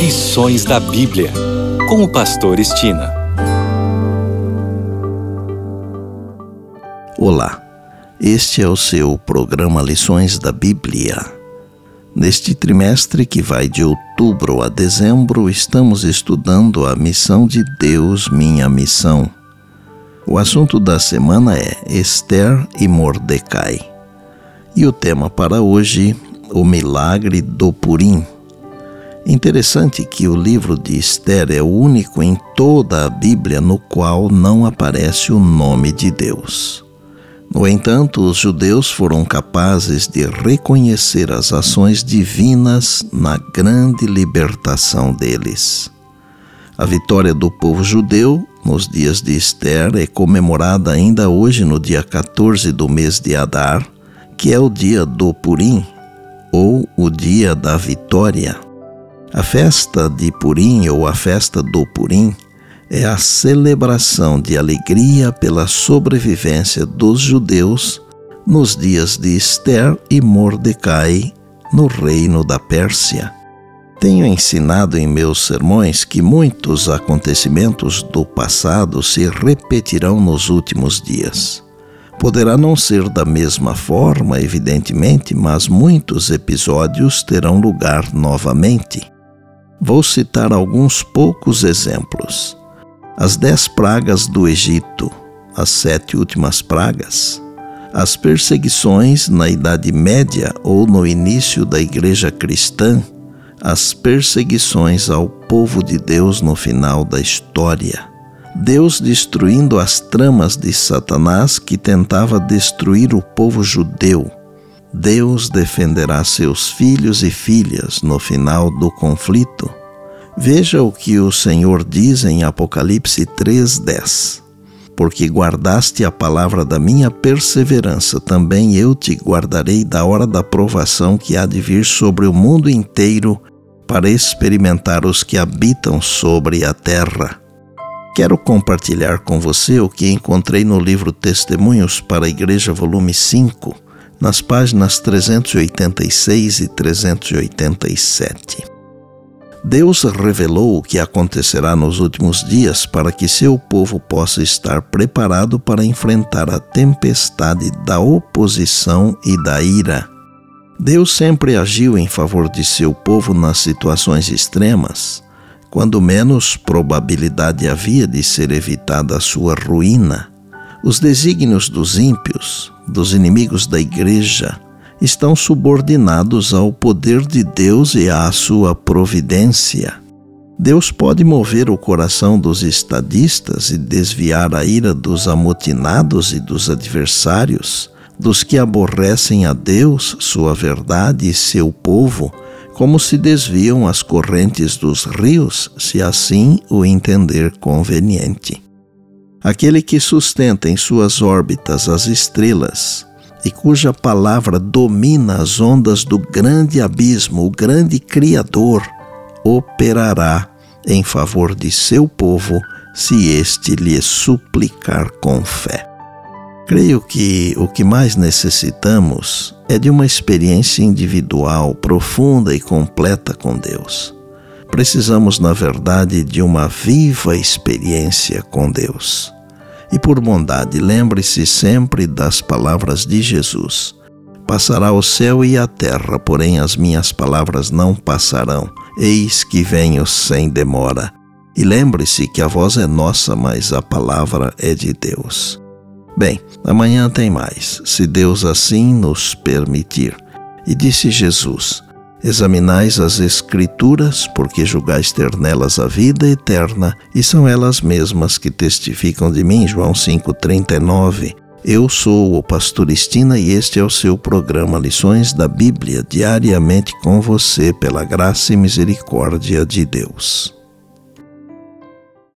Lições da Bíblia, com o Pastor Estina. Olá, este é o seu programa Lições da Bíblia. Neste trimestre que vai de outubro a dezembro, estamos estudando a missão de Deus, minha missão. O assunto da semana é Esther e Mordecai. E o tema para hoje, o milagre do Purim. Interessante que o livro de Esther é o único em toda a Bíblia no qual não aparece o nome de Deus. No entanto, os judeus foram capazes de reconhecer as ações divinas na grande libertação deles. A vitória do povo judeu nos dias de Esther é comemorada ainda hoje no dia 14 do mês de Adar, que é o dia do Purim, ou o dia da vitória. A festa de Purim ou a festa do Purim é a celebração de alegria pela sobrevivência dos judeus nos dias de Esther e Mordecai no reino da Pérsia. Tenho ensinado em meus sermões que muitos acontecimentos do passado se repetirão nos últimos dias. Poderá não ser da mesma forma, evidentemente, mas muitos episódios terão lugar novamente. Vou citar alguns poucos exemplos. As dez pragas do Egito, as sete últimas pragas, as perseguições na Idade Média ou no início da Igreja Cristã, as perseguições ao povo de Deus no final da história. Deus destruindo as tramas de Satanás que tentava destruir o povo judeu. Deus defenderá seus filhos e filhas no final do conflito. Veja o que o Senhor diz em Apocalipse 3:10. Porque guardaste a palavra da minha perseverança, também eu te guardarei da hora da provação que há de vir sobre o mundo inteiro para experimentar os que habitam sobre a terra. Quero compartilhar com você o que encontrei no livro Testemunhos para a Igreja, volume 5, nas páginas 386 e 387. Deus revelou o que acontecerá nos últimos dias para que seu povo possa estar preparado para enfrentar a tempestade da oposição e da ira. Deus sempre agiu em favor de seu povo nas situações extremas, quando menos probabilidade havia de ser evitada a sua ruína. Os desígnios dos ímpios, dos inimigos da igreja, estão subordinados ao poder de Deus e à sua providência. Deus pode mover o coração dos estadistas e desviar a ira dos amotinados e dos adversários, dos que aborrecem a Deus, sua verdade e seu povo, como se desviam as correntes dos rios, se assim o entender conveniente. Aquele que sustenta em suas órbitas as estrelas, e cuja palavra domina as ondas do grande abismo, o grande Criador, operará em favor de seu povo se este lhe suplicar com fé. Creio que o que mais necessitamos é de uma experiência individual, profunda e completa com Deus. Precisamos, na verdade, de uma viva experiência com Deus. E por bondade, lembre-se sempre das palavras de Jesus. Passará o céu e a terra, porém as minhas palavras não passarão. Eis que venho sem demora. E lembre-se que a voz é nossa, mas a palavra é de Deus. Bem, amanhã tem mais, se Deus assim nos permitir. E disse Jesus: Examinais as Escrituras, porque julgais ter nelas a vida eterna, e são elas mesmas que testificam de mim. João 5,39. Eu sou o Pastor Estina e este é o seu programa Lições da Bíblia, diariamente com você, pela graça e misericórdia de Deus.